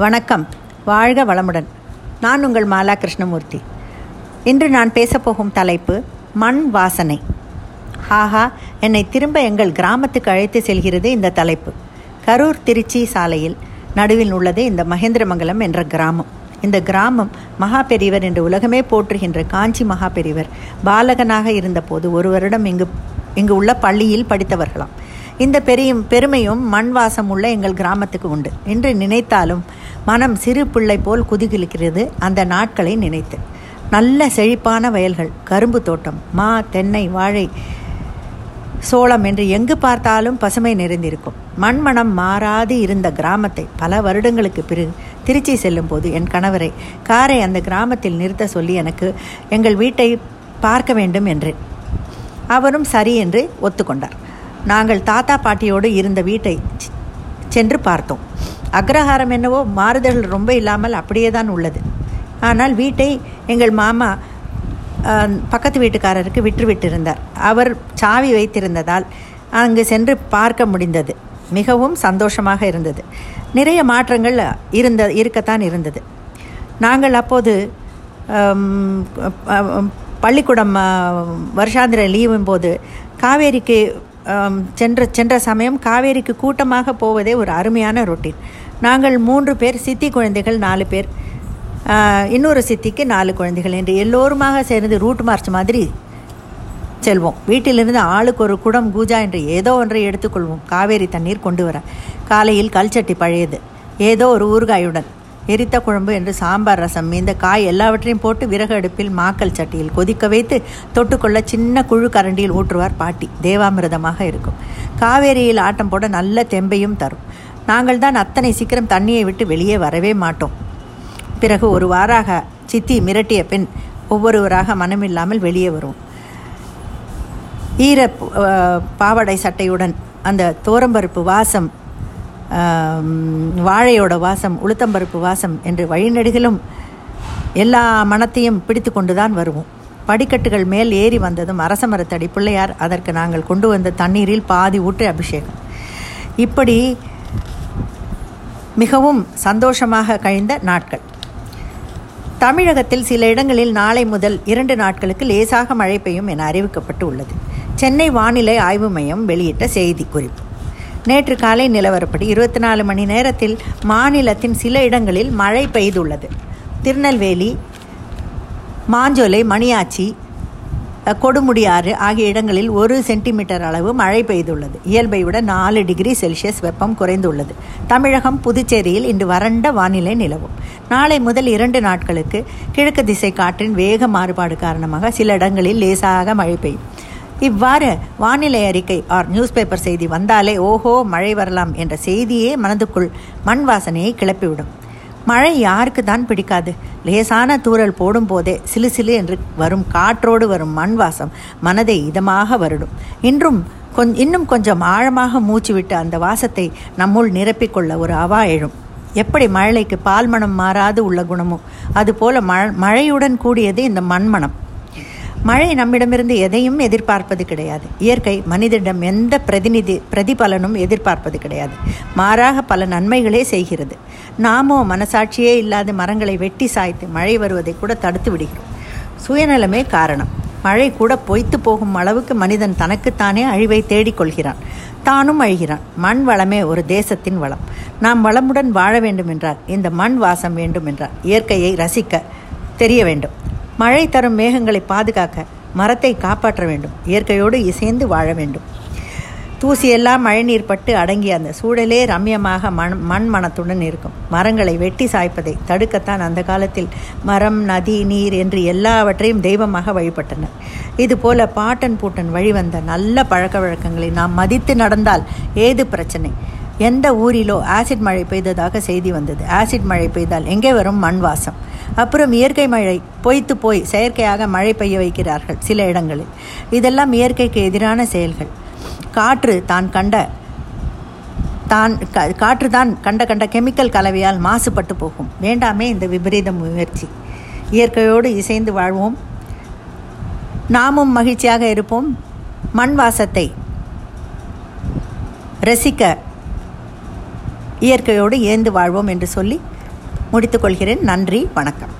வணக்கம். வாழ்க வளமுடன். நான் உங்கள் மாலா கிருஷ்ணமூர்த்தி. இன்று நான் பேசப்போகும் தலைப்பு மண் வாசனை. ஹாஹா என்னை திரும்ப எங்கள் கிராமத்துக்கு அழைத்து செல்கிறது இந்த தலைப்பு. கரூர் திருச்சி சாலையில் நடுவில் உள்ளது இந்த மகேந்திரமங்கலம் என்ற கிராமம். இந்த கிராமம் மகா பெரியவர் என்று உலகமே போற்றுகின்ற காஞ்சி மகா பெரியவர் பாலகனாக இருந்தபோது ஒரு வருடம் இங்கு இங்கு உள்ள பள்ளியில் படித்தவர்களாம். இந்த பெரியும் பெருமையும் மண் வாசம் உள்ள எங்கள் கிராமத்துக்கு உண்டு. என்று நினைத்தாலும் மனம் சிறு பிள்ளை போல் குதிகிழிக்கிறது அந்த நாட்களை நினைத்து. நல்ல செழிப்பான வயல்கள் கரும்பு தோட்டம் மா தென்னை வாழை சோளம் என்று எங்கு பார்த்தாலும் பசுமை நிறைந்திருக்கும். மண்மணம் மாறாது இருந்த கிராமத்தை பல வருடங்களுக்கு பிறகு திருச்சி செல்லும் போது என் கணவரை காரை அந்த கிராமத்தில் நிறுத்த சொல்லி எனக்கு எங்கள் வீட்டை பார்க்க வேண்டும் என்றேன் அவரும் சரி என்று ஒத்துக்கொண்டார். நாங்கள் தாத்தா பாட்டியோடு இருந்த வீட்டை சென்று பார்த்தோம். அக்ரஹாரம் என்னவோ மாறுதல்கள் ரொம்ப இல்லாமல் அப்படியே தான் உள்ளது. ஆனால் வீட்டை எங்கள் மாமா பக்கத்து வீட்டுக்காரருக்கு விற்று விட்டிருந்தார் அவர் சாவி வைத்திருந்ததால் அங்கு சென்று பார்க்க முடிந்தது. மிகவும் சந்தோஷமாக இருந்தது. நிறைய மாற்றங்கள் இருந்த இருக்கத்தான் இருந்தது. நாங்கள் அப்போது பள்ளிக்கூடம் வருஷாந்திர லீவும் போது காவேரிக்கு சென்ற சென்ற சமயம் காவேரிக்கு கூட்டமாக போவதே ஒரு அருமையான ரொட்டீன் நாங்கள் மூன்று பேர் சித்தி குழந்தைகள் நாலு பேர். இன்னொரு சித்திக்கு நாலு குழந்தைகள் என்று எல்லோருமாக சேர்ந்து ரூட் மார்ச் மாதிரி செல்வோம். வீட்டிலிருந்து ஆளுக்கு ஒரு குடம் கூஜா என்று ஏதோ ஒன்றை எடுத்துக்கொள்வோம். காவேரி தண்ணீர் கொண்டு வர. காலையில் கல்ச்சட்டி பழையது. ஏதோ ஒரு ஊறுகாயுடன். எரித்த குழம்பு என்று சாம்பார் ரசம் இந்த காய் எல்லாவற்றையும் போட்டு விறகு அடுப்பில் மாக்கல் சட்டியில் கொதிக்க வைத்து தொட்டுக்கொள்ள சின்ன குழு கரண்டியில் ஊற்றுவார் பாட்டி. தேவாமிரதமாக இருக்கும். காவேரியில் ஆட்டம் போட நல்ல தெம்பையும் தரும். நாங்கள் தான் அத்தனை சீக்கிரம் தண்ணியை விட்டு வெளியே வரவே மாட்டோம். பிறகு ஒரு வாராக சித்தி மிரட்டிய பின் ஒவ்வொருவராக மனமில்லாமல் வெளியே வருவோம். ஈர பாவடை சட்டையுடன் அந்த தோரம்பருப்பு வாசம் வாழையோட வாசம் உளுத்தம்பருப்பு வாசம் என்று வழிநெடுகிலும் எல்லா மனத்தையும் பிடித்து கொண்டு தான் வருவோம். படிக்கட்டுகள் மேல் ஏறி வந்ததும் அரச மரத்தடி பிள்ளையார் அதற்கு நாங்கள் கொண்டு வந்த தண்ணீரில் பாதி ஊற்றி அபிஷேகம். இப்படி மிகவும் சந்தோஷமாக கழிந்த நாட்கள். தமிழகத்தில் சில இடங்களில் நாளை முதல் இரண்டு நாட்களுக்கு லேசாக மழை பெய்யும் என அறிவிக்கப்பட்டு உள்ளது சென்னை வானிலை ஆய்வு மையம் வெளியிட்ட செய்தி குறிப்பு நேற்று காலை நிலவரப்படி இருபத்தி நாலு மணி நேரத்தில் மாநிலத்தின் சில இடங்களில் மழை பெய்துள்ளது. திருநெல்வேலி மாஞ்சோலை மணியாச்சி கொடுமுடியாறு ஆகிய இடங்களில் ஒரு சென்டிமீட்டர் அளவு மழை பெய்துள்ளது. இயல்பை விட நாலு டிகிரி செல்சியஸ் வெப்பம் குறைந்துள்ளது. தமிழகம் புதுச்சேரியில் இன்று வறண்ட வானிலை நிலவும். நாளை முதல் இரண்டு நாட்களுக்கு கிழக்கு திசை காற்றின் வேக மாறுபாடு காரணமாக சில இடங்களில் லேசாக மழை பெய்யும். இவ்வாறு வானிலை அறிக்கை ஆர் நியூஸ் பேப்பர் செய்தி வந்தாலே ஓஹோ மழை வரலாம் என்ற செய்தியே மனதுக்குள் மண் வாசனையை கிளப்பிவிடும். மழை யாருக்கு தான் பிடிக்காது. லேசான தூரல் போடும் போதே சிலு சிலு என்று வரும் காற்றோடு வரும் மண் வாசம் மனதை இதமாக வருடும். இன்றும் கொஞ் இன்னும் கொஞ்சம் ஆழமாக மூச்சு விட்டு அந்த வாசத்தை நம்முள் நிரப்பிக்கொள்ள ஒரு அவா எழும். எப்படி மழைக்கு பால் மனம் மாறாது உள்ள குணமோ அதுபோல மழ மழையுடன் கூடியது இந்த மண்மணம். மழை நம்மிடமிருந்து எதையும் எதிர்பார்ப்பது கிடையாது. இயற்கை மனிதனிடம் எந்த பிரதிநிதி பிரதிபலனும் எதிர்பார்ப்பது கிடையாது. மாறாக பல நன்மைகளே செய்கிறது. நாமோ மனசாட்சியே இல்லாத மரங்களை வெட்டி சாய்த்து மழை வருவதை கூட தடுத்து விடுகிறோம். சுயநலமே காரணம். மழை கூட பொய்த்து போகும் அளவுக்கு மனிதன் தனக்குத்தானே அழிவை தேடிக்கொள்கிறான். தானும் அழிகிறான். மண் வளமே ஒரு தேசத்தின் வளம். நாம் வளமுடன் வாழ வேண்டும் என்றார் இந்த மண் வாசம் வேண்டும் என்றார் இயற்கையை ரசிக்க தெரிய வேண்டும். மழை தரும் மேகங்களை பாதுகாக்க மரத்தை காப்பாற்ற வேண்டும். இயற்கையோடு இசைந்து வாழ வேண்டும். தூசியெல்லாம் மழைநீர் பட்டு அடங்கிய அந்த சூழலே ரம்யமாக மண் மண் மனத்துடன் இருக்கும். மரங்களை வெட்டி சாய்ப்பதை தடுக்கத்தான் அந்த காலத்தில் மரம் நதி நீர் என்று எல்லாவற்றையும் தெய்வமாக வழிபட்டனர் இதுபோல பாட்டன் பூட்டன் வழிவந்த நல்ல பழக்க வழக்கங்களை நாம் மதித்து நடந்தால் ஏது பிரச்சனை? எந்த ஊரிலோ ஆசிட் மழை பெய்ததாக செய்தி வந்தது. ஆசிட் மழை பெய்தால் எங்கே வரும் மண் வாசம் அப்புறம் இயற்கை மழை பொய்த்து போய் செயற்கையாக மழை பெய்ய வைக்கிறார்கள் சில இடங்களில். இதெல்லாம் இயற்கைக்கு எதிரான செயல்கள். காற்று தான் கண்ட தான் காற்று தான் கண்ட கண்ட கெமிக்கல் கலவையால் மாசுபட்டு போகும். வேண்டாமே இந்த விபரீத முயற்சி. இயற்கையோடு இசைந்து வாழ்வோம். நாமும் மகிழ்ச்சியாக இருப்போம். மண் வாசத்தை ரசிக்க இயற்கையோடு ஏந்து வாழ்வோம் என்று சொல்லி முடித்துக்கொள்கிறேன். நன்றி வணக்கம்.